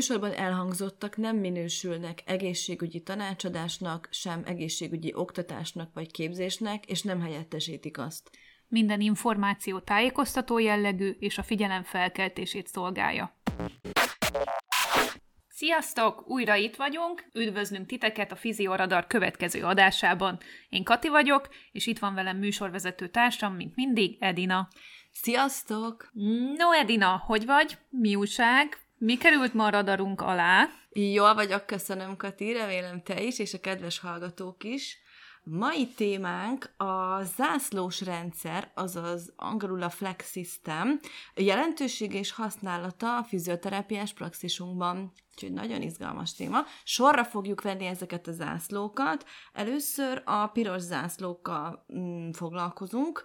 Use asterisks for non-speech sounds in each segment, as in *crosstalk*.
Műsorban elhangzottak nem minősülnek egészségügyi tanácsadásnak, sem egészségügyi oktatásnak vagy képzésnek, és nem helyettesítik azt. Minden információ tájékoztató jellegű és a figyelem felkeltését szolgálja. Sziasztok! Újra itt vagyunk, üdvözlünk titeket a Fizioradar következő adásában. Én Kati vagyok, és itt van velem műsorvezető társam, mint mindig, Edina. Sziasztok! No, Edina, hogy vagy? Mi újság? Mi került ma a radarunk alá? Jól vagyok, köszönöm, Kati, remélem te is, és a kedves hallgatók is. Mai témánk a zászlós rendszer, azaz angolul a Flex System, jelentősége és használata a fizioterápiás praxisunkban. Úgyhogy nagyon izgalmas téma. Sorra fogjuk venni ezeket a zászlókat. Először a piros zászlókkal mm, foglalkozunk,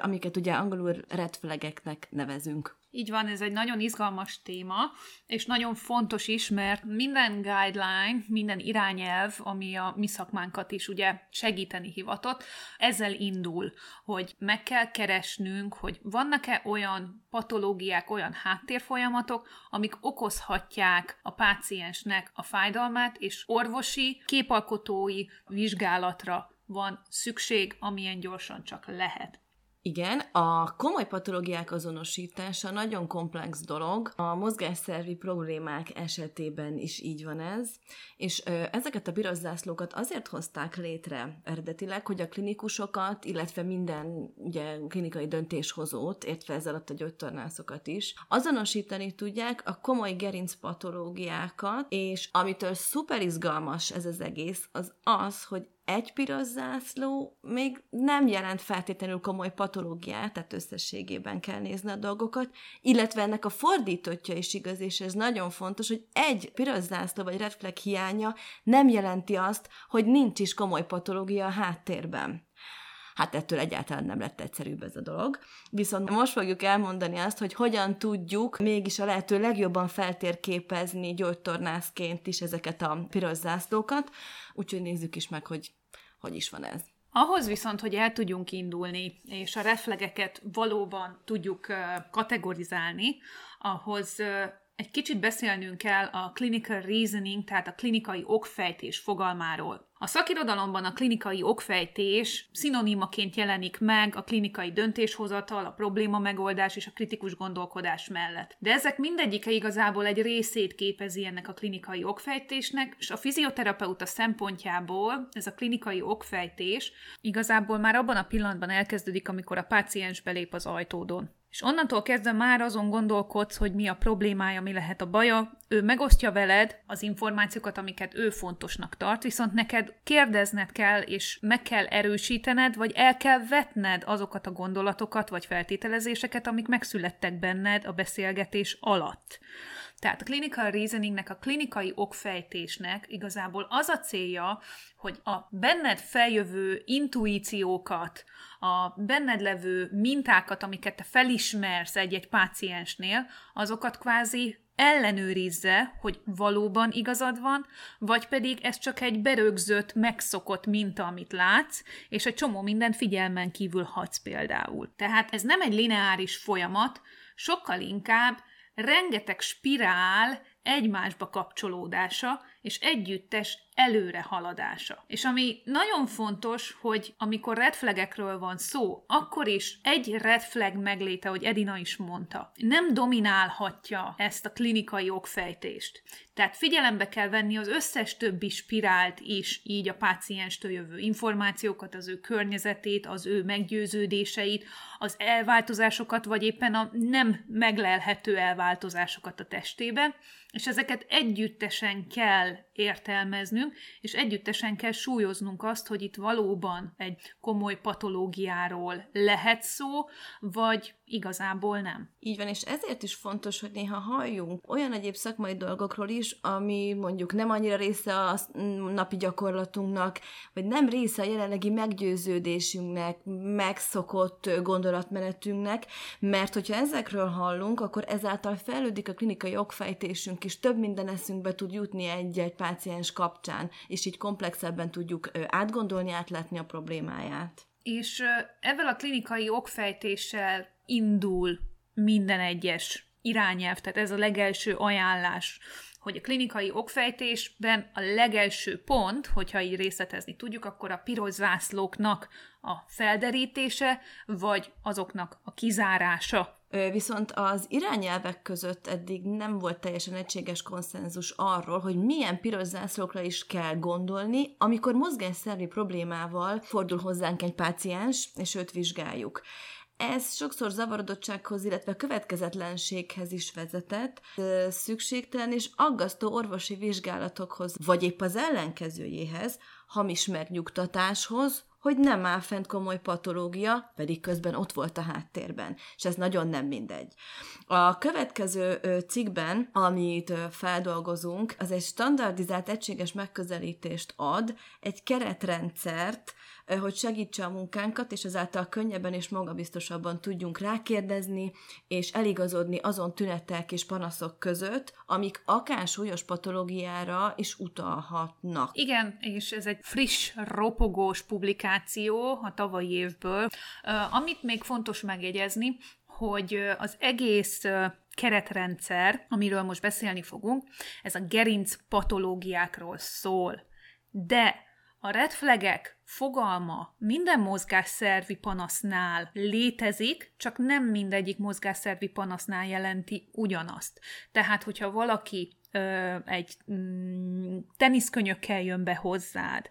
amiket ugye angolul red flageknek nevezünk. Így van, ez egy nagyon izgalmas téma, és nagyon fontos is, mert minden guideline, minden irányelv, ami a mi szakmánkat is ugye segíteni hivatott, ezzel indul, hogy meg kell keresnünk, hogy vannak-e olyan patológiák, olyan háttérfolyamatok, amik okozhatják a páciensnek a fájdalmát, és orvosi, képalkotói vizsgálatra van szükség, amilyen gyorsan csak lehet. Igen, a komoly patológiák azonosítása nagyon komplex dolog. A mozgásszervi problémák esetében is így van ez, és ö, ezeket a piros azért hozták létre eredetileg, hogy a klinikusokat, illetve minden ugye, klinikai döntéshozót, értve ezzel alatt a gyógytornászokat is, azonosítani tudják a komoly gerinc patológiákat, és amitől szuper izgalmas ez az egész, az az, hogy egy piros zászló még nem jelent feltétlenül komoly patológiát, tehát összességében kell nézni a dolgokat, illetve ennek a fordítottja is igaz, és ez nagyon fontos, hogy egy piros zászló vagy red flag hiánya nem jelenti azt, hogy nincs is komoly patológia a háttérben. Hát ettől egyáltalán nem lett egyszerűbb ez a dolog. Viszont most fogjuk elmondani azt, hogy hogyan tudjuk mégis a lehető legjobban feltérképezni gyógytornászként is ezeket a piros zászlókat, úgyhogy nézzük is meg, hogy hogy is van ez. Ahhoz viszont, hogy el tudjunk indulni, és a reflegeket valóban tudjuk kategorizálni, ahhoz egy kicsit beszélnünk kell a clinical reasoning, tehát a klinikai okfejtés fogalmáról. A szakirodalomban a klinikai okfejtés szinonimaként jelenik meg a klinikai döntéshozatal, a probléma megoldás és a kritikus gondolkodás mellett. De ezek mindegyike igazából egy részét képezi ennek a klinikai okfejtésnek, és a fizioterapeuta szempontjából ez a klinikai okfejtés igazából már abban a pillanatban elkezdődik, amikor a páciens belép az ajtódon. És onnantól kezdve már azon gondolkodsz, hogy mi a problémája, mi lehet a baja. Ő megosztja veled az információkat, amiket ő fontosnak tart, viszont neked kérdezned kell, és meg kell erősítened, vagy el kell vetned azokat a gondolatokat, vagy feltételezéseket, amik megszülettek benned a beszélgetés alatt. Tehát a clinical reasoningnek, a klinikai okfejtésnek igazából az a célja, hogy a benned feljövő intuíciókat, a benned levő mintákat, amiket te felismersz egy-egy páciensnél, azokat kvázi ellenőrizze, hogy valóban igazad van, vagy pedig ez csak egy berögzött, megszokott minta, amit látsz, és egy csomó mindent figyelmen kívül hadsz például. Tehát ez nem egy lineáris folyamat, sokkal inkább rengeteg spirál egymásba kapcsolódása és együttes előre haladása. És ami nagyon fontos, hogy amikor red flagekről van szó, akkor is egy red megléte, hogy Edina is mondta, nem dominálhatja ezt a klinikai okfejtést. Tehát figyelembe kell venni az összes többi spirált is, így a pácienstől jövő információkat, az ő környezetét, az ő meggyőződéseit, az elváltozásokat, vagy éppen a nem meglelhető elváltozásokat a testében, és ezeket együttesen kell kell értelmeznünk, és együttesen kell súlyoznunk azt, hogy itt valóban egy komoly patológiáról lehet szó, vagy igazából nem. Így van, és ezért is fontos, hogy néha halljunk olyan egyéb szakmai dolgokról is, ami mondjuk nem annyira része a napi gyakorlatunknak, vagy nem része a jelenlegi meggyőződésünknek, megszokott gondolatmenetünknek, mert hogyha ezekről hallunk, akkor ezáltal fejlődik a klinikai okfejtésünk is, több minden eszünkbe tud jutni egy-egy páciens kapcsán, és így komplexebben tudjuk átgondolni, átlátni a problémáját. És ezzel a klinikai okfejtéssel indul minden egyes irányelv, tehát ez a legelső ajánlás, hogy a klinikai okfejtésben a legelső pont, hogyha így részletezni tudjuk, akkor a piros zászlóknak a felderítése, vagy azoknak a kizárása. Viszont az irányelvek között eddig nem volt teljesen egységes konszenzus arról, hogy milyen piros zászlókra is kell gondolni, amikor mozgásszervi problémával fordul hozzánk egy páciens, és őt vizsgáljuk. Ez sokszor zavarodottsághoz, illetve következetlenséghez is vezetett, szükségtelen és aggasztó orvosi vizsgálatokhoz, vagy épp az ellenkezőjéhez, hamis megnyugtatáshoz, hogy nem áll fent komoly patológia, pedig közben ott volt a háttérben, és ez nagyon nem mindegy. A következő cikkben, amit feldolgozunk, az egy standardizált egységes megközelítést ad, egy keretrendszert, hogy segítse a munkánkat, és ezáltal könnyebben és magabiztosabban tudjunk rákérdezni, és eligazodni azon tünetek és panaszok között, amik akár súlyos patológiára is utalhatnak. Igen, és ez egy friss, ropogós publikáció a tavalyi évből. Amit még fontos megjegyezni, hogy az egész keretrendszer, amiről most beszélni fogunk, ez a gerinc patológiákról szól. De a red flagek fogalma minden mozgásszervi panasznál létezik, csak nem mindegyik mozgásszervi panasznál jelenti ugyanazt. Tehát, hogyha valaki ö, egy mm, teniszkönyökkel jön be hozzád,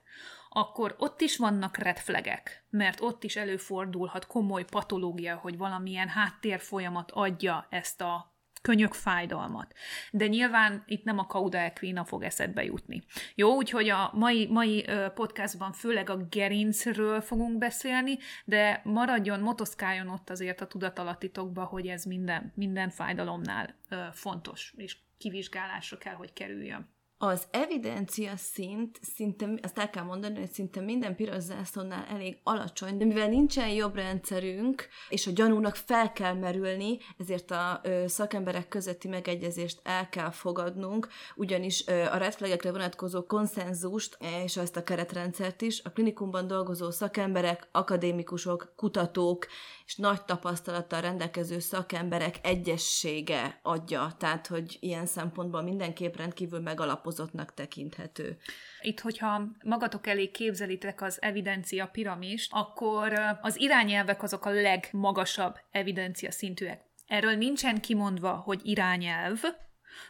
akkor ott is vannak red flagek, mert ott is előfordulhat komoly patológia, hogy valamilyen háttérfolyamat adja ezt a könyökfájdalmat. De nyilván itt nem a Cauda equina fog eszedbe jutni. Jó, úgyhogy a mai, mai podcastban főleg a gerincről fogunk beszélni, de maradjon, motoszkáljon ott azért a tudatalatitokba, hogy ez minden, minden fájdalomnál fontos, és kivizsgálásra kell, hogy kerüljön. Az evidencia szint, szinte, azt el kell mondani, hogy szinte minden piros zászlónál elég alacsony, de mivel nincsen jobb rendszerünk, és a gyanúnak fel kell merülni, ezért a ö, szakemberek közötti megegyezést el kell fogadnunk, ugyanis ö, a redflagekre vonatkozó konszenzust, és ezt a keretrendszert is, a klinikumban dolgozó szakemberek, akadémikusok, kutatók és nagy tapasztalattal rendelkező szakemberek egyessége adja, tehát hogy ilyen szempontból mindenképp rendkívül megalapozottnak tekinthető. Itt, hogyha magatok elé képzelitek az evidencia piramist, akkor az irányelvek azok a legmagasabb evidencia szintűek. Erről nincsen kimondva, hogy irányelv,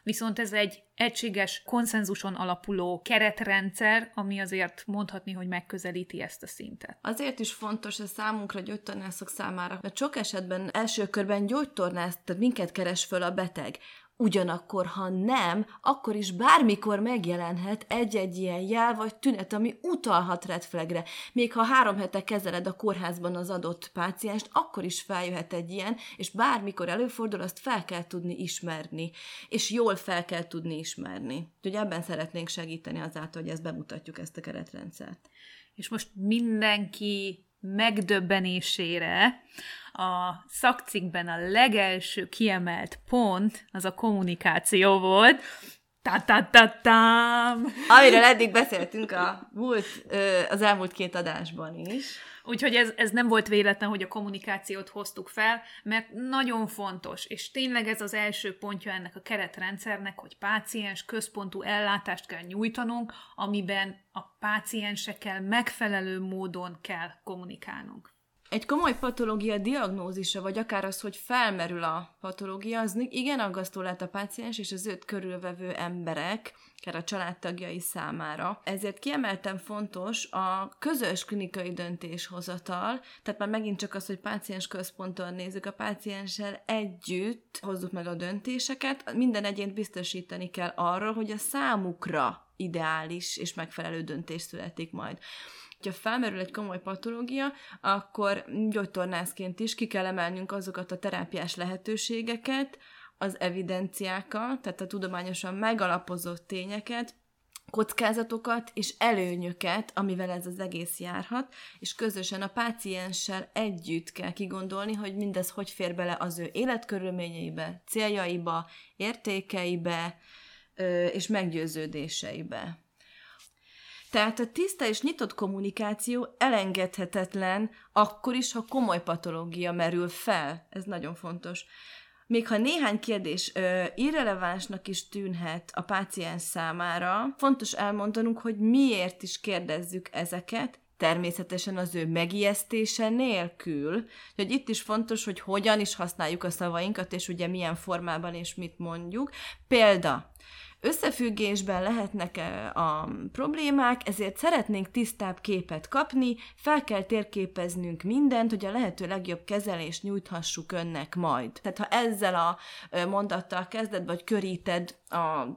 Viszont ez egy egységes konszenzuson alapuló keretrendszer, ami azért mondhatni, hogy megközelíti ezt a szintet. Azért is fontos ez számunkra gyógytornászok számára, mert sok esetben első körben gyógytornász, tehát minket keres föl a beteg. Ugyanakkor, ha nem, akkor is bármikor megjelenhet egy-egy ilyen jel vagy tünet, ami utalhat red flagre. Még ha három hete kezeled a kórházban az adott pácienst, akkor is feljöhet egy ilyen, és bármikor előfordul, azt fel kell tudni ismerni, és jól fel kell tudni ismerni. Úgyhogy ebben szeretnénk segíteni azáltal, hogy ezt bemutatjuk, ezt a keretrendszert. És most mindenki megdöbbenésére a szakcikkben a legelső kiemelt pont az a kommunikáció volt. Tam Amiről eddig beszéltünk a múlt, az elmúlt két adásban is. Úgyhogy ez, ez nem volt véletlen, hogy a kommunikációt hoztuk fel, mert nagyon fontos, és tényleg ez az első pontja ennek a keretrendszernek, hogy páciens központú ellátást kell nyújtanunk, amiben a páciensekkel megfelelő módon kell kommunikálnunk. Egy komoly patológia diagnózisa, vagy akár az, hogy felmerül a patológia, az igen aggasztó lehet a páciens és az őt körülvevő emberek akár a családtagjai számára. Ezért kiemelten fontos a közös klinikai döntéshozatal, tehát már megint csak az, hogy páciens központon nézzük a pácienssel együtt, hozzuk meg a döntéseket, minden egyént biztosítani kell arról, hogy a számukra ideális és megfelelő döntés születik majd. Ha felmerül egy komoly patológia, akkor gyógytornászként is ki kell emelnünk azokat a terápiás lehetőségeket, az evidenciákat, tehát a tudományosan megalapozott tényeket, kockázatokat és előnyöket, amivel ez az egész járhat, és közösen a pácienssel együtt kell kigondolni, hogy mindez hogy fér bele az ő életkörülményeibe, céljaiba, értékeibe és meggyőződéseibe. Tehát a tiszta és nyitott kommunikáció elengedhetetlen akkor is, ha komoly patológia merül fel. Ez nagyon fontos. Még ha néhány kérdés ö, irrelevánsnak is tűnhet a páciens számára, fontos elmondanunk, hogy miért is kérdezzük ezeket, természetesen az ő megijesztése nélkül. Hogy itt is fontos, hogy hogyan is használjuk a szavainkat, és ugye milyen formában és mit mondjuk. Példa, Összefüggésben lehetnek a problémák, ezért szeretnénk tisztább képet kapni, fel kell térképeznünk mindent, hogy a lehető legjobb kezelést nyújthassuk önnek majd. Tehát ha ezzel a mondattal kezded, vagy köríted a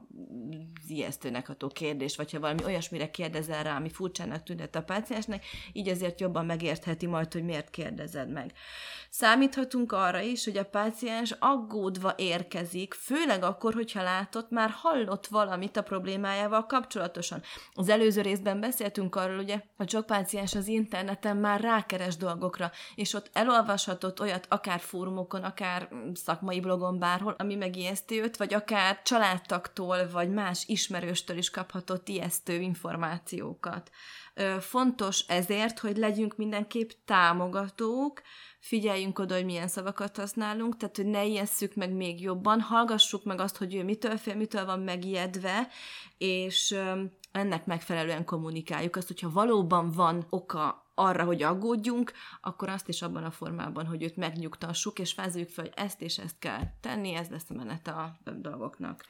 ijesztőnek ható kérdés, vagy ha valami olyasmire kérdezel rá, ami furcsának tűnhet a páciensnek, így azért jobban megértheti majd, hogy miért kérdezed meg. Számíthatunk arra is, hogy a páciens aggódva érkezik, főleg akkor, hogyha látott, már hallott valamit a problémájával kapcsolatosan. Az előző részben beszéltünk arról, ugye, hogy sok páciens az interneten már rákeres dolgokra, és ott elolvashatott olyat akár fórumokon, akár szakmai blogon, bárhol, ami megijeszti őt, vagy akár családtaktól, vagy más ismerőstől is kaphatott ijesztő információkat. Fontos ezért, hogy legyünk mindenképp támogatók, figyeljünk oda, hogy milyen szavakat használunk, tehát hogy ne ijesszük meg még jobban, hallgassuk meg azt, hogy ő mitől fél, mitől van megijedve, és ennek megfelelően kommunikáljuk azt, hogyha valóban van oka arra, hogy aggódjunk, akkor azt is abban a formában, hogy őt megnyugtassuk, és vázoljuk fel, hogy ezt és ezt kell tenni, ez lesz a menet a dolgoknak.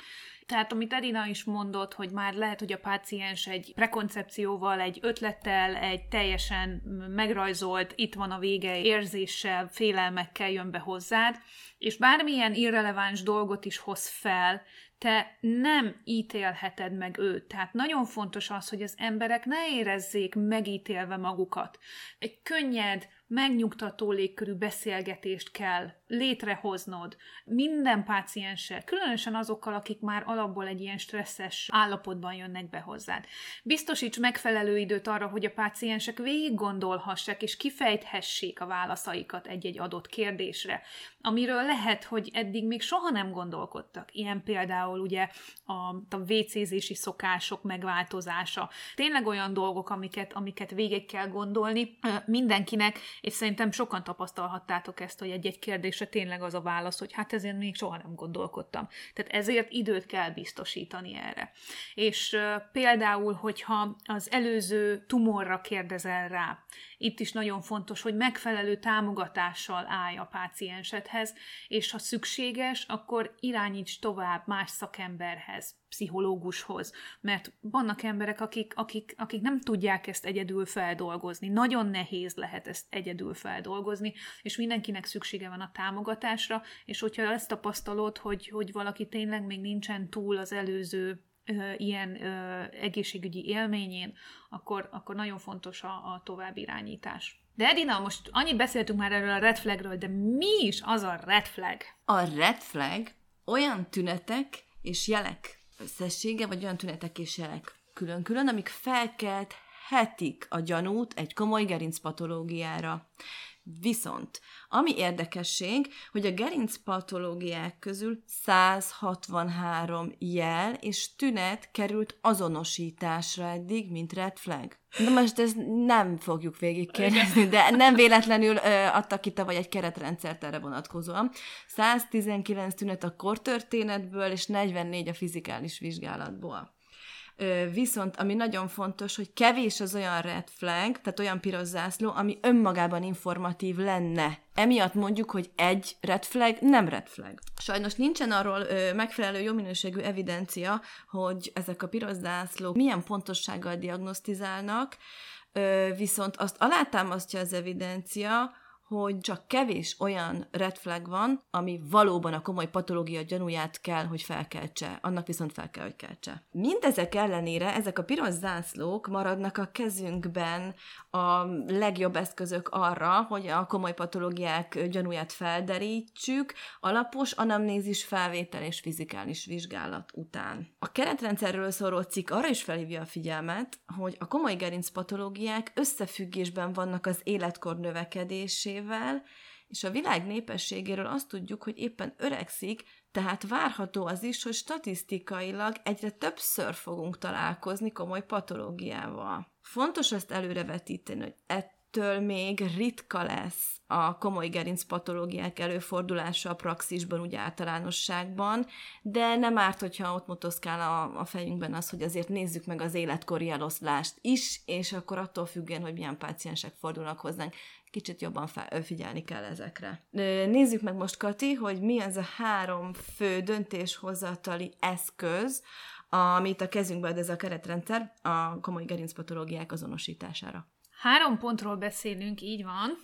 Tehát amit Edina is mondott, hogy már lehet, hogy a páciens egy prekoncepcióval, egy ötlettel, egy teljesen megrajzolt, itt van a vége érzéssel, félelmekkel jön be hozzád, és bármilyen irreleváns dolgot is hoz fel, te nem ítélheted meg őt. Tehát nagyon fontos az, hogy az emberek ne érezzék megítélve magukat. Egy könnyed, megnyugtató légkörű beszélgetést kell létrehoznod minden pácienssel, különösen azokkal, akik már alapból egy ilyen stresszes állapotban jönnek be hozzád. Biztosíts megfelelő időt arra, hogy a páciensek végig gondolhassák és kifejthessék a válaszaikat egy-egy adott kérdésre, amiről lehet, hogy eddig még soha nem gondolkodtak. Ilyen például ugye a, a WC-zési szokások megváltozása. Tényleg olyan dolgok, amiket, amiket végig kell gondolni mindenkinek, és szerintem sokan tapasztalhattátok ezt, hogy egy-egy kérdésre tényleg az a válasz, hogy hát ezért még soha nem gondolkodtam. Tehát ezért időt kell biztosítani erre. És például, hogyha az előző tumorra kérdezel rá, itt is nagyon fontos, hogy megfelelő támogatással állj a páciensedhez, és ha szükséges, akkor irányíts tovább más szakemberhez, pszichológushoz, mert vannak emberek, akik, akik, akik nem tudják ezt egyedül feldolgozni. Nagyon nehéz lehet ezt egyedül feldolgozni, és mindenkinek szüksége van a támogatásra, és hogyha ezt tapasztalod, hogy, hogy valaki tényleg még nincsen túl az előző ilyen egészségügyi élményén, akkor, akkor nagyon fontos a, a tovább irányítás. De Edina, most annyit beszéltünk már erről a red flagről, de mi is az a red flag? A red flag olyan tünetek és jelek összessége, vagy olyan tünetek és jelek külön-külön, amik felkelthetik a gyanút egy komoly gerincpatológiára. Viszont, ami érdekesség, hogy a gerinc patológiák közül 163 jel és tünet került azonosításra eddig, mint red flag. Na most ezt nem fogjuk végigkérdezni, de nem véletlenül ö, adtak ki tavaly egy keretrendszert erre vonatkozóan. 119 tünet a kortörténetből, és 44 a fizikális vizsgálatból. Viszont ami nagyon fontos, hogy kevés az olyan red flag, tehát olyan piros zászló, ami önmagában informatív lenne. Emiatt mondjuk, hogy egy red flag nem red flag. Sajnos nincsen arról ö, megfelelő jó minőségű evidencia, hogy ezek a piros zászlók milyen pontossággal diagnosztizálnak, ö, viszont azt alátámasztja az evidencia, hogy csak kevés olyan red flag van, ami valóban a komoly patológia gyanúját kell, hogy felkeltse. Annak viszont fel kell, hogy keltse. Mindezek ellenére ezek a piros zászlók maradnak a kezünkben a legjobb eszközök arra, hogy a komoly patológiák gyanúját felderítsük, alapos anamnézis felvétel és fizikális vizsgálat után. A keretrendszerről szóló cikk arra is felhívja a figyelmet, hogy a komoly gerinc patológiák összefüggésben vannak az életkor növekedésével, és a világ népességéről azt tudjuk, hogy éppen öregszik, tehát várható az is, hogy statisztikailag egyre többször fogunk találkozni komoly patológiával. Fontos ezt előrevetíteni, hogy ettől még ritka lesz a komoly gerinc patológiák előfordulása a praxisban, úgy általánosságban, de nem árt, hogyha ott motoszkál a, a fejünkben az, hogy azért nézzük meg az életkori eloszlást is, és akkor attól függően, hogy milyen páciensek fordulnak hozzánk, kicsit jobban figyelni kell ezekre. Nézzük meg most, Kati, hogy mi az a három fő döntéshozatali eszköz, amit a kezünkbe ad ez a keretrendszer a komoly gerincpatológiák azonosítására. Három pontról beszélünk, így van.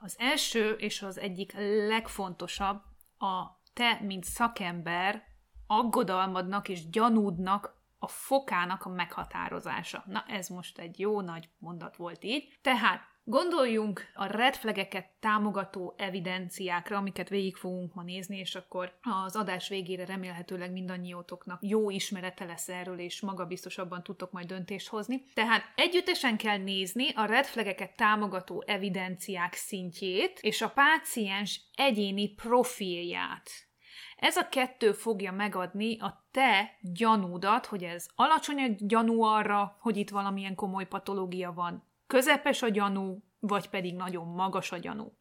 Az első és az egyik legfontosabb a te, mint szakember, aggodalmadnak és gyanúdnak a fokának a meghatározása. Na, ez most egy jó nagy mondat volt így. Tehát Gondoljunk a red flageket támogató evidenciákra, amiket végig fogunk ma nézni, és akkor az adás végére remélhetőleg mindannyiótoknak jó ismerete lesz erről, és magabiztosabban tudtok majd döntést hozni. Tehát együttesen kell nézni a red flageket támogató evidenciák szintjét, és a páciens egyéni profilját. Ez a kettő fogja megadni a te gyanúdat, hogy ez alacsony a gyanú arra, hogy itt valamilyen komoly patológia van, közepes a gyanú, vagy pedig nagyon magas a gyanú.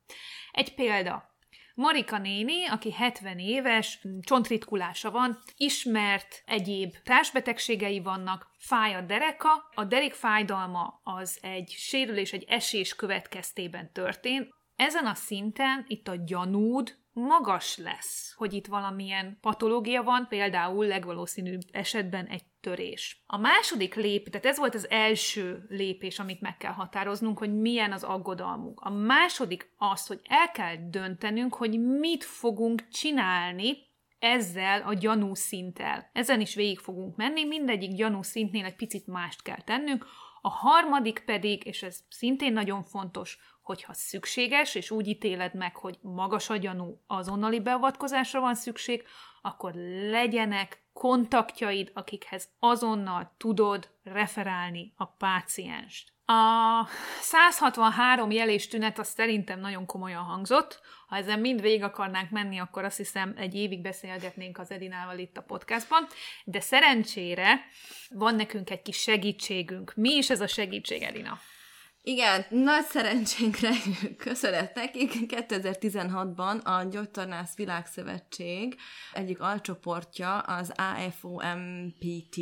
Egy példa. Marika néni, aki 70 éves, csontritkulása van, ismert egyéb társbetegségei vannak, fáj a dereka, a derék fájdalma az egy sérülés, egy esés következtében történt. Ezen a szinten itt a gyanúd magas lesz, hogy itt valamilyen patológia van, például legvalószínűbb esetben egy törés. A második lép, tehát ez volt az első lépés, amit meg kell határoznunk, hogy milyen az aggodalmunk. A második az, hogy el kell döntenünk, hogy mit fogunk csinálni ezzel a gyanú szinttel. Ezen is végig fogunk menni, mindegyik gyanú szintnél egy picit mást kell tennünk. A harmadik pedig, és ez szintén nagyon fontos, hogyha szükséges, és úgy ítéled meg, hogy magas a gyanú azonnali beavatkozásra van szükség, akkor legyenek kontaktjaid, akikhez azonnal tudod referálni a pácienst. A 163 jelés tünet az szerintem nagyon komolyan hangzott. Ha ezen mind végig akarnánk menni, akkor azt hiszem egy évig beszélgetnénk az Edinával itt a podcastban. De szerencsére van nekünk egy kis segítségünk. Mi is ez a segítség, Edina? Igen, nagy szerencsénkre *laughs* köszönet nekik. 2016-ban a Gyógytornász Világszövetség egyik alcsoportja, az AFOMPT,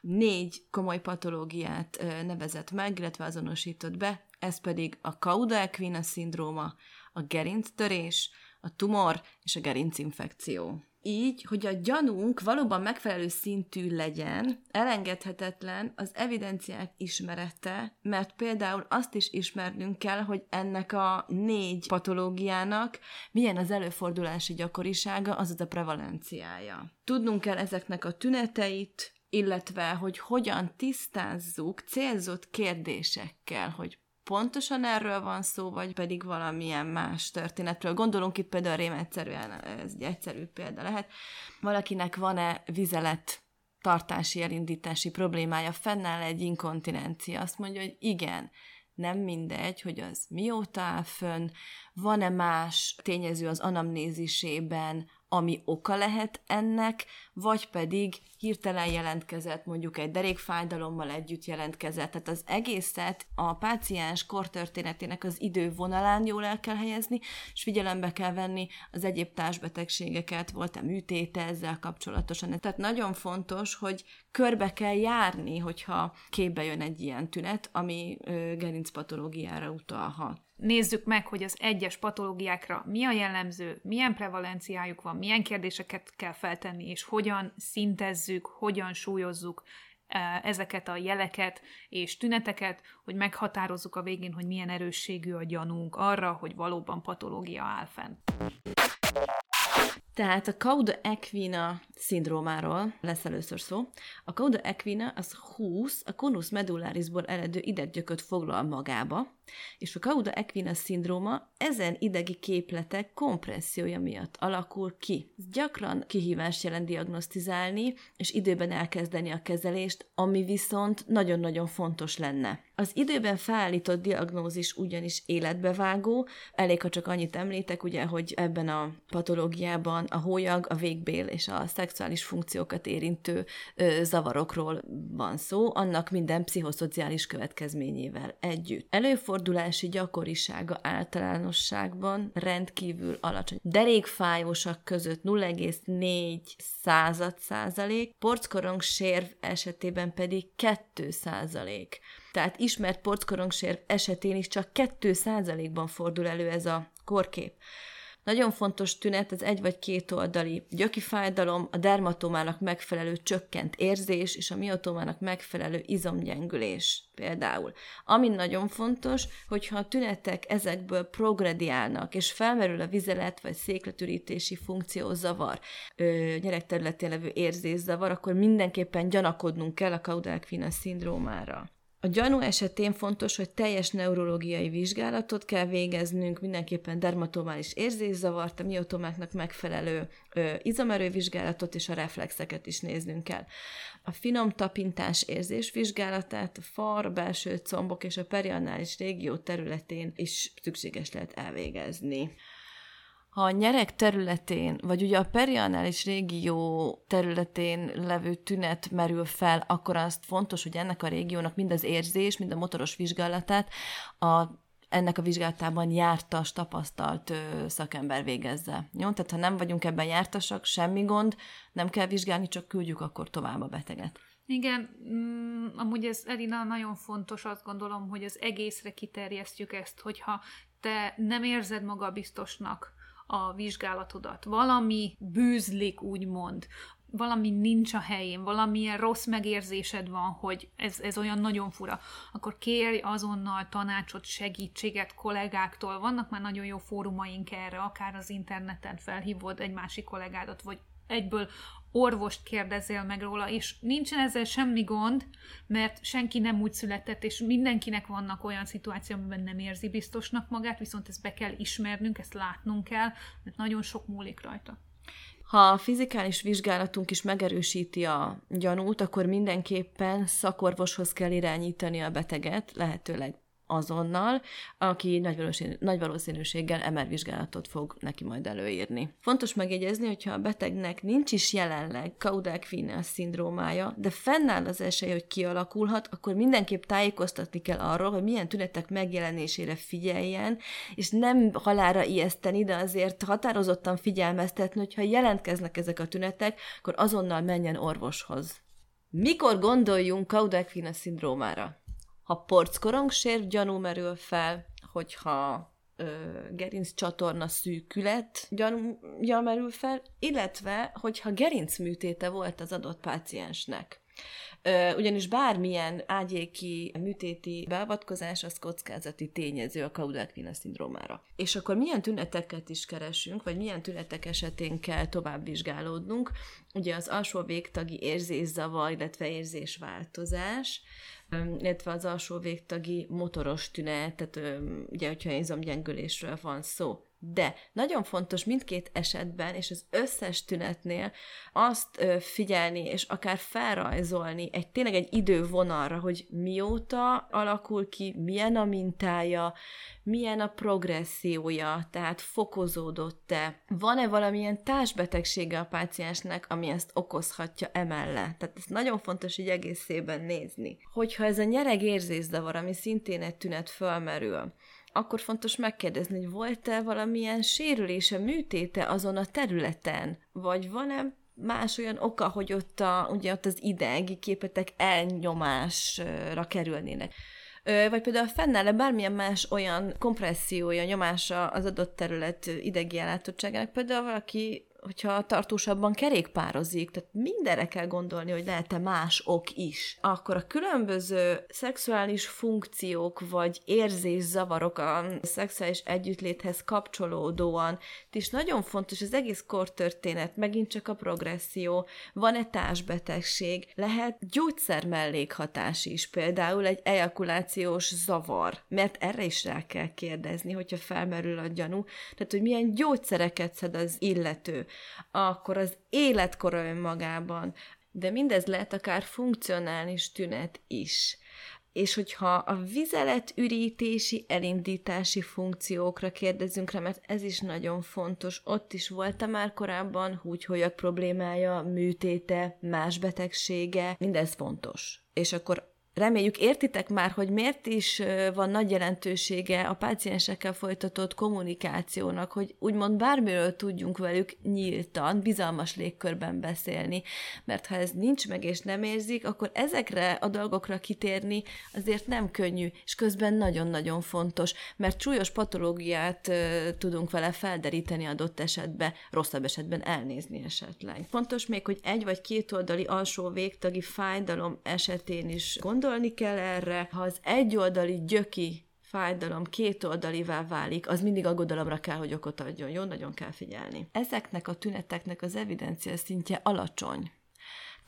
négy komoly patológiát nevezett meg, illetve azonosított be, ez pedig a cauda equina szindróma, a gerinctörés, a tumor és a gerincinfekció így, hogy a gyanunk valóban megfelelő szintű legyen, elengedhetetlen az evidenciák ismerete, mert például azt is ismernünk kell, hogy ennek a négy patológiának milyen az előfordulási gyakorisága, azaz a prevalenciája. Tudnunk kell ezeknek a tüneteit, illetve hogy hogyan tisztázzuk célzott kérdésekkel, hogy pontosan erről van szó, vagy pedig valamilyen más történetről. Gondolunk itt például rém egyszerűen, ez egy egyszerű példa lehet. Valakinek van-e vizelet tartási, elindítási problémája, fennáll egy inkontinencia, azt mondja, hogy igen, nem mindegy, hogy az mióta áll fönn, van-e más tényező az anamnézisében, ami oka lehet ennek, vagy pedig hirtelen jelentkezett, mondjuk egy derékfájdalommal együtt jelentkezett. Tehát az egészet a páciens kortörténetének az idővonalán jól el kell helyezni, és figyelembe kell venni az egyéb társbetegségeket, volt-e műtéte ezzel kapcsolatosan. Tehát nagyon fontos, hogy körbe kell járni, hogyha képbe jön egy ilyen tünet, ami gerincpatológiára utalhat nézzük meg, hogy az egyes patológiákra mi a jellemző, milyen prevalenciájuk van, milyen kérdéseket kell feltenni, és hogyan szintezzük, hogyan súlyozzuk e, ezeket a jeleket és tüneteket, hogy meghatározzuk a végén, hogy milyen erősségű a gyanunk arra, hogy valóban patológia áll fenn. Tehát a Cauda equina szindrómáról lesz először szó. A Cauda equina az 20, a conus medullarisból eredő ideggyököt foglal magába, és a Cauda equina szindróma ezen idegi képletek kompressziója miatt alakul ki. Gyakran kihívást jelent diagnosztizálni, és időben elkezdeni a kezelést, ami viszont nagyon-nagyon fontos lenne. Az időben felállított diagnózis ugyanis életbevágó, elég, ha csak annyit említek, ugye, hogy ebben a patológiában a hólyag, a végbél és a szexuális funkciókat érintő ö, zavarokról van szó, annak minden pszichoszociális következményével együtt. Előfordulási gyakorisága általánosságban rendkívül alacsony. Derékfájósak között 0,4 század százalék, porckorong sérv esetében pedig 2 százalék. Tehát ismert porckorongsér esetén is csak 2 százalékban fordul elő ez a korkép. Nagyon fontos tünet az egy vagy két oldali gyöki fájdalom, a dermatomának megfelelő csökkent érzés és a miotomának megfelelő izomgyengülés például. Ami nagyon fontos, hogyha a tünetek ezekből progrediálnak, és felmerül a vizelet vagy székletürítési funkció zavar, nyerekterületén levő érzészavar, akkor mindenképpen gyanakodnunk kell a caudal szindrómára. A gyanú esetén fontos, hogy teljes neurológiai vizsgálatot kell végeznünk, mindenképpen dermatomális érzészavart, a miotomáknak megfelelő ö, izomerővizsgálatot és a reflexeket is néznünk kell. A finom tapintás érzésvizsgálatát a far, belső combok és a periannális régió területén is szükséges lehet elvégezni ha a nyerek területén, vagy ugye a perianális régió területén levő tünet merül fel, akkor azt fontos, hogy ennek a régiónak mind az érzés, mind a motoros vizsgálatát a ennek a vizsgálatában jártas, tapasztalt ö, szakember végezze. Jó? Tehát ha nem vagyunk ebben jártasak, semmi gond, nem kell vizsgálni, csak küldjük akkor tovább a beteget. Igen, mm, amúgy ez Elina nagyon fontos, azt gondolom, hogy az egészre kiterjesztjük ezt, hogyha te nem érzed maga biztosnak a vizsgálatodat. Valami bűzlik, úgymond, valami nincs a helyén, valamilyen rossz megérzésed van, hogy ez, ez olyan nagyon fura, akkor kérj azonnal tanácsot, segítséget kollégáktól. Vannak már nagyon jó fórumaink erre, akár az interneten felhívod egy másik kollégádat, vagy egyből orvost kérdezzél meg róla, és nincsen ezzel semmi gond, mert senki nem úgy született, és mindenkinek vannak olyan szituáció, amiben nem érzi biztosnak magát, viszont ezt be kell ismernünk, ezt látnunk kell, mert nagyon sok múlik rajta. Ha a fizikális vizsgálatunk is megerősíti a gyanút, akkor mindenképpen szakorvoshoz kell irányítani a beteget, lehetőleg azonnal, aki nagy, valószínű, nagy valószínűséggel MR vizsgálatot fog neki majd előírni. Fontos megjegyezni, hogyha a betegnek nincs is jelenleg caudal szindrómája, de fennáll az esély, hogy kialakulhat, akkor mindenképp tájékoztatni kell arról, hogy milyen tünetek megjelenésére figyeljen, és nem halára ijeszteni, de azért határozottan figyelmeztetni, hogyha jelentkeznek ezek a tünetek, akkor azonnal menjen orvoshoz. Mikor gondoljunk caudal szindrómára? Ha porckorongsér gyanú merül fel, hogyha gerinc csatorna szűkület gyanúja merül fel, illetve hogyha gerinc műtéte volt az adott páciensnek. Ugyanis bármilyen ágyéki műtéti beavatkozás az kockázati tényező a Caudal szindrómára. És akkor milyen tüneteket is keresünk, vagy milyen tünetek esetén kell tovább vizsgálódnunk? Ugye az alsó végtagi érzészavar, illetve érzésváltozás, illetve az alsó végtagi motoros tünet, tehát ugye, hogyha izomgyengülésről van szó. De nagyon fontos mindkét esetben, és az összes tünetnél azt figyelni, és akár felrajzolni egy tényleg egy idővonalra, hogy mióta alakul ki, milyen a mintája, milyen a progressziója, tehát fokozódott-e, van-e valamilyen társbetegsége a páciensnek, ami ezt okozhatja emellett. Tehát ez nagyon fontos így egészében nézni. Hogyha ez a nyereg érzészavar, ami szintén egy tünet fölmerül, akkor fontos megkérdezni, hogy volt-e valamilyen sérülése, műtéte azon a területen, vagy van-e más olyan oka, hogy ott, a, ugye ott az idegi képetek elnyomásra kerülnének. Vagy például fennáll-e bármilyen más olyan kompressziója, nyomása az adott terület idegi ellátottságának, például valaki hogyha tartósabban kerékpározik, tehát mindenre kell gondolni, hogy lehet-e más ok is, akkor a különböző szexuális funkciók vagy érzészavarok a szexuális együttléthez kapcsolódóan, is nagyon fontos az egész kortörténet, megint csak a progresszió, van-e társbetegség, lehet gyógyszer mellékhatás is, például egy ejakulációs zavar, mert erre is rá kell kérdezni, hogyha felmerül a gyanú, tehát hogy milyen gyógyszereket szed az illető akkor az életkora önmagában, de mindez lehet akár funkcionális tünet is. És hogyha a vizelet ürítési, elindítási funkciókra kérdezünk rá, mert ez is nagyon fontos, ott is volt már korábban húgyholyag problémája, műtéte, más betegsége, mindez fontos. És akkor Reméljük értitek már, hogy miért is van nagy jelentősége a páciensekkel folytatott kommunikációnak, hogy úgymond bármiről tudjunk velük nyíltan, bizalmas légkörben beszélni, mert ha ez nincs meg és nem érzik, akkor ezekre a dolgokra kitérni azért nem könnyű, és közben nagyon-nagyon fontos, mert súlyos patológiát tudunk vele felderíteni adott esetben, rosszabb esetben elnézni esetleg. Fontos még, hogy egy vagy két oldali alsó végtagi fájdalom esetén is gondol, gondolni kell erre, ha az egyoldali gyöki fájdalom kétoldalivá válik, az mindig aggodalomra kell, hogy okot adjon. Jó, nagyon kell figyelni. Ezeknek a tüneteknek az evidencia szintje alacsony.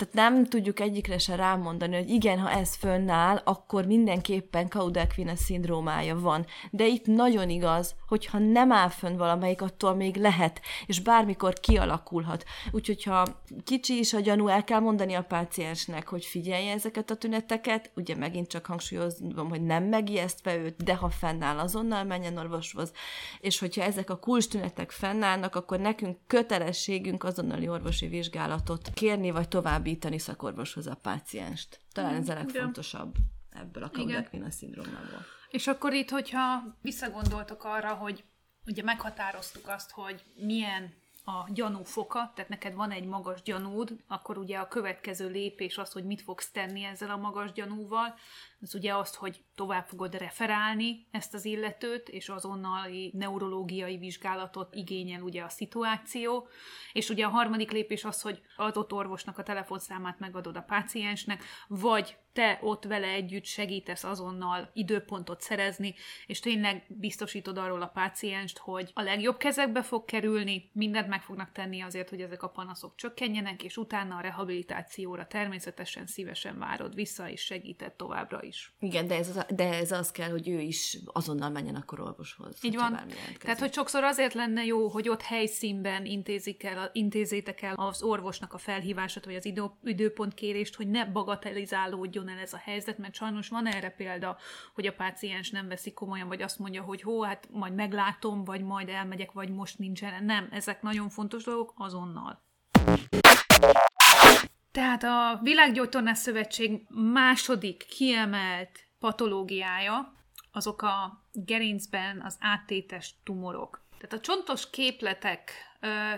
Tehát nem tudjuk egyikre se rámondani, hogy igen, ha ez fönnáll, akkor mindenképpen Kaudequina szindrómája van. De itt nagyon igaz, hogyha nem áll fönn valamelyik, attól még lehet, és bármikor kialakulhat. Úgyhogy ha kicsi is a gyanú, el kell mondani a páciensnek, hogy figyelje ezeket a tüneteket, ugye megint csak hangsúlyozom, hogy nem megijesztve őt, de ha fennáll, azonnal menjen orvoshoz, és hogyha ezek a kulcs tünetek fennállnak, akkor nekünk kötelességünk azonnali orvosi vizsgálatot kérni, vagy további továbbítani szakorvoshoz a pácienst. Talán ez a legfontosabb ebből a Kaudekvina szindrómából. És akkor itt, hogyha visszagondoltok arra, hogy ugye meghatároztuk azt, hogy milyen a gyanú foka, tehát neked van egy magas gyanúd, akkor ugye a következő lépés az, hogy mit fogsz tenni ezzel a magas gyanúval, az ugye azt, hogy tovább fogod referálni ezt az illetőt, és azonnali neurológiai vizsgálatot igényel ugye a szituáció, és ugye a harmadik lépés az, hogy adott orvosnak a telefonszámát megadod a páciensnek, vagy te ott vele együtt segítesz azonnal időpontot szerezni, és tényleg biztosítod arról a pácienst, hogy a legjobb kezekbe fog kerülni, mindent meg fognak tenni azért, hogy ezek a panaszok csökkenjenek, és utána a rehabilitációra természetesen szívesen várod vissza, és segített továbbra is. Igen, de ez, az, de ez az kell, hogy ő is azonnal menjen akkor orvoshoz. Így van. Tehát, hogy sokszor azért lenne jó, hogy ott helyszínben intézik el, intézétek el az orvosnak a felhívását, vagy az idő, időpontkérést, hogy ne bagatelizálódjon el ez a helyzet, mert sajnos van erre példa, hogy a páciens nem veszi komolyan, vagy azt mondja, hogy hó, hát majd meglátom, vagy majd elmegyek, vagy most nincsen. Nem, ezek nagyon fontos dolgok azonnal. Tehát a Világgyógytornás Szövetség második kiemelt patológiája azok a gerincben az áttétes tumorok. Tehát a csontos képletek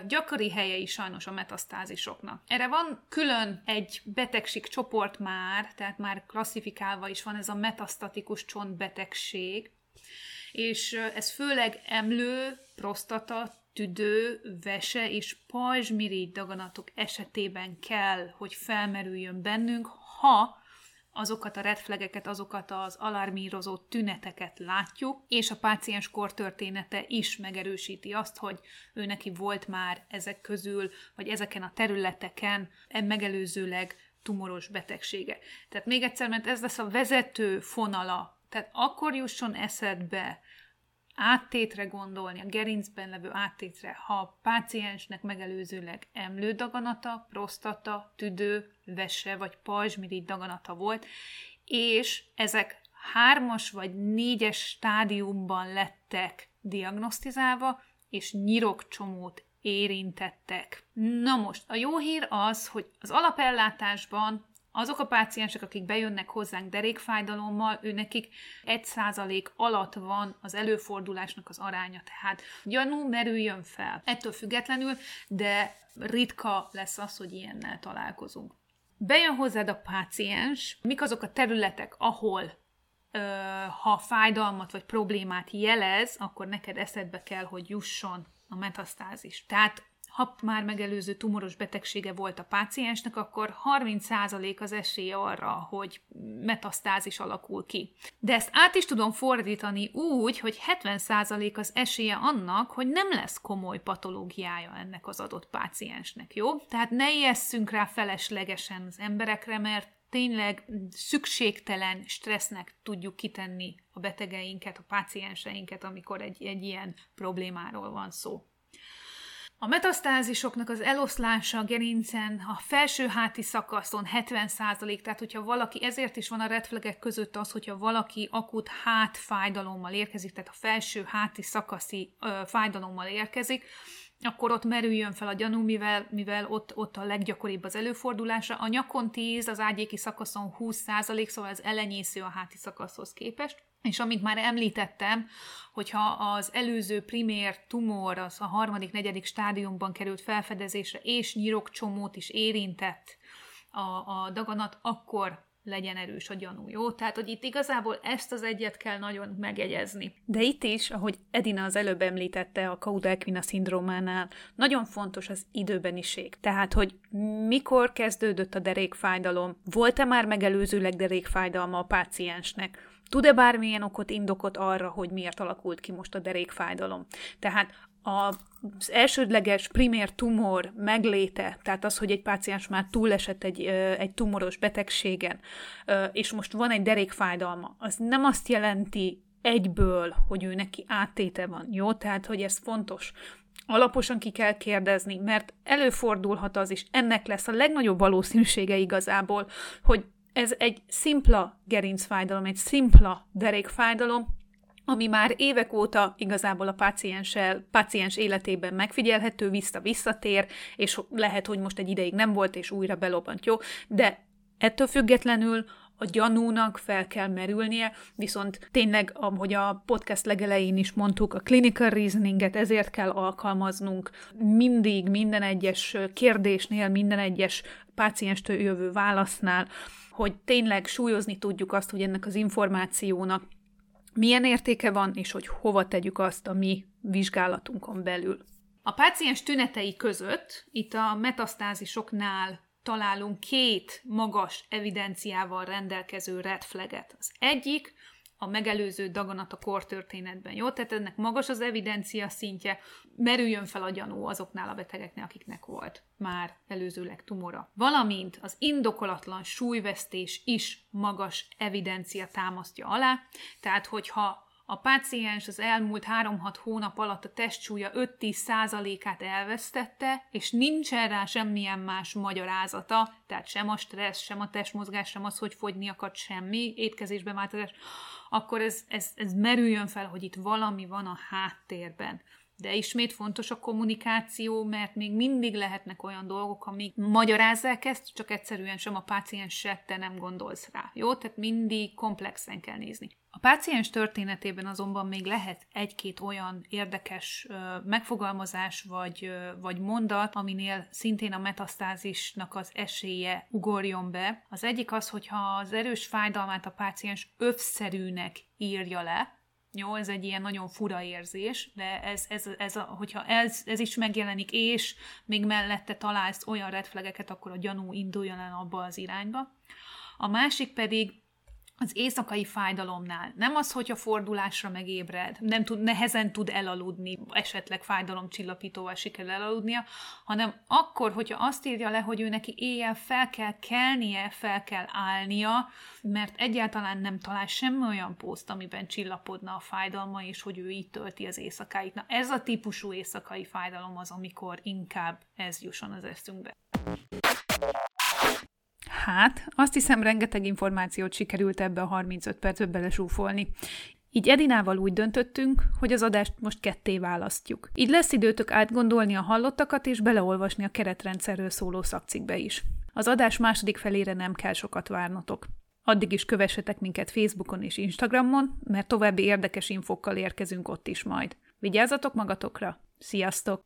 gyakori helye is sajnos a metasztázisoknak. Erre van külön egy betegség csoport már, tehát már klasszifikálva is van ez a metasztatikus csontbetegség, és ez főleg emlő, prostata, tüdő, vese és pajzsmirigy daganatok esetében kell, hogy felmerüljön bennünk, ha azokat a redflegeket, azokat az alarmírozó tüneteket látjuk, és a páciens kortörténete is megerősíti azt, hogy ő neki volt már ezek közül, vagy ezeken a területeken megelőzőleg tumoros betegsége. Tehát még egyszer, mert ez lesz a vezető fonala, tehát akkor jusson eszedbe áttétre gondolni, a gerincben levő áttétre, ha a páciensnek megelőzőleg emlődaganata, prostata, tüdő, vese vagy pajzsmirigy daganata volt, és ezek hármas vagy négyes stádiumban lettek diagnosztizálva, és nyirokcsomót érintettek. Na most, a jó hír az, hogy az alapellátásban azok a páciensek, akik bejönnek hozzánk derékfájdalommal, ő nekik 1% alatt van az előfordulásnak az aránya. Tehát gyanú merüljön fel. Ettől függetlenül, de ritka lesz az, hogy ilyennel találkozunk. Bejön hozzád a páciens, mik azok a területek, ahol ha fájdalmat vagy problémát jelez, akkor neked eszedbe kell, hogy jusson a metasztázis. Tehát ha már megelőző tumoros betegsége volt a páciensnek, akkor 30% az esély arra, hogy metasztázis alakul ki. De ezt át is tudom fordítani úgy, hogy 70% az esélye annak, hogy nem lesz komoly patológiája ennek az adott páciensnek, jó? Tehát ne ijesszünk rá feleslegesen az emberekre, mert tényleg szükségtelen stressznek tudjuk kitenni a betegeinket, a pácienseinket, amikor egy, egy ilyen problémáról van szó. A metasztázisoknak az eloszlása a gerincen a felső háti szakaszon 70%, tehát hogyha valaki, ezért is van a redflegek között az, hogyha valaki akut hátfájdalommal érkezik, tehát a felső háti szakaszi ö, fájdalommal érkezik, akkor ott merüljön fel a gyanú, mivel, mivel ott, ott a leggyakoribb az előfordulása. A nyakon 10, az ágyéki szakaszon 20% szóval ez elenyésző a háti szakaszhoz képest. És amint már említettem, hogyha az előző primér tumor, az a harmadik, negyedik stádiumban került felfedezésre, és nyirokcsomót is érintett a, a daganat, akkor legyen erős a gyanú, jó? Tehát, hogy itt igazából ezt az egyet kell nagyon megjegyezni. De itt is, ahogy Edina az előbb említette a Cauda szindrómánál, nagyon fontos az időbeniség. Tehát, hogy mikor kezdődött a derékfájdalom, volt-e már megelőzőleg derékfájdalma a páciensnek, Tud-e bármilyen okot, indokot arra, hogy miért alakult ki most a derékfájdalom? Tehát az elsődleges primér tumor megléte, tehát az, hogy egy páciens már túlesett egy, egy tumoros betegségen, és most van egy derékfájdalma, az nem azt jelenti egyből, hogy ő neki áttéte van, jó? Tehát, hogy ez fontos. Alaposan ki kell kérdezni, mert előfordulhat az is, ennek lesz a legnagyobb valószínűsége igazából, hogy ez egy szimpla gerincfájdalom, egy szimpla derékfájdalom, ami már évek óta igazából a pácienssel, páciens életében megfigyelhető, vissza-visszatér, és lehet, hogy most egy ideig nem volt, és újra belobbant, jó? De ettől függetlenül a gyanúnak fel kell merülnie, viszont tényleg, ahogy a podcast legelején is mondtuk, a clinical reasoninget ezért kell alkalmaznunk mindig, minden egyes kérdésnél, minden egyes pácienstől jövő válasznál, hogy tényleg súlyozni tudjuk azt, hogy ennek az információnak milyen értéke van, és hogy hova tegyük azt a mi vizsgálatunkon belül. A páciens tünetei között, itt a metasztázisoknál találunk két magas evidenciával rendelkező red flaget. Az egyik a megelőző daganat a kortörténetben. Jó? Tehát ennek magas az evidencia szintje, merüljön fel a gyanú azoknál a betegeknél, akiknek volt már előzőleg tumora. Valamint az indokolatlan súlyvesztés is magas evidencia támasztja alá, tehát hogyha a páciens az elmúlt 3-6 hónap alatt a testsúlya 5-10 százalékát elvesztette, és nincsen rá semmilyen más magyarázata, tehát sem a stressz, sem a testmozgás, sem az, hogy fogyni akart semmi, étkezésbe változás, akkor ez, ez, ez merüljön fel, hogy itt valami van a háttérben. De ismét fontos a kommunikáció, mert még mindig lehetnek olyan dolgok, amik magyarázzák ezt, csak egyszerűen sem a páciens se te nem gondolsz rá. Jó? Tehát mindig komplexen kell nézni. A páciens történetében azonban még lehet egy-két olyan érdekes megfogalmazás vagy, vagy mondat, aminél szintén a metasztázisnak az esélye ugorjon be. Az egyik az, hogyha az erős fájdalmát a páciens övszerűnek írja le, jó, ez egy ilyen nagyon fura érzés, de ez, ez, ez a, hogyha ez, ez is megjelenik, és még mellette találsz olyan redflegeket, akkor a gyanú induljon el abba az irányba. A másik pedig az éjszakai fájdalomnál nem az, hogy a fordulásra megébred, nem tud, nehezen tud elaludni, esetleg fájdalomcsillapítóval sikerül elaludnia, hanem akkor, hogyha azt írja le, hogy ő neki éjjel fel kell kelnie, fel kell állnia, mert egyáltalán nem talál semmi olyan poszt, amiben csillapodna a fájdalma, és hogy ő így tölti az éjszakáit. Na ez a típusú éjszakai fájdalom az, amikor inkább ez jusson az eszünkbe. Hát, azt hiszem, rengeteg információt sikerült ebbe a 35 percbe belesúfolni. Így Edinával úgy döntöttünk, hogy az adást most ketté választjuk. Így lesz időtök átgondolni a hallottakat és beleolvasni a keretrendszerről szóló szakcikbe is. Az adás második felére nem kell sokat várnotok. Addig is kövessetek minket Facebookon és Instagramon, mert további érdekes infokkal érkezünk ott is majd. Vigyázzatok magatokra! Sziasztok!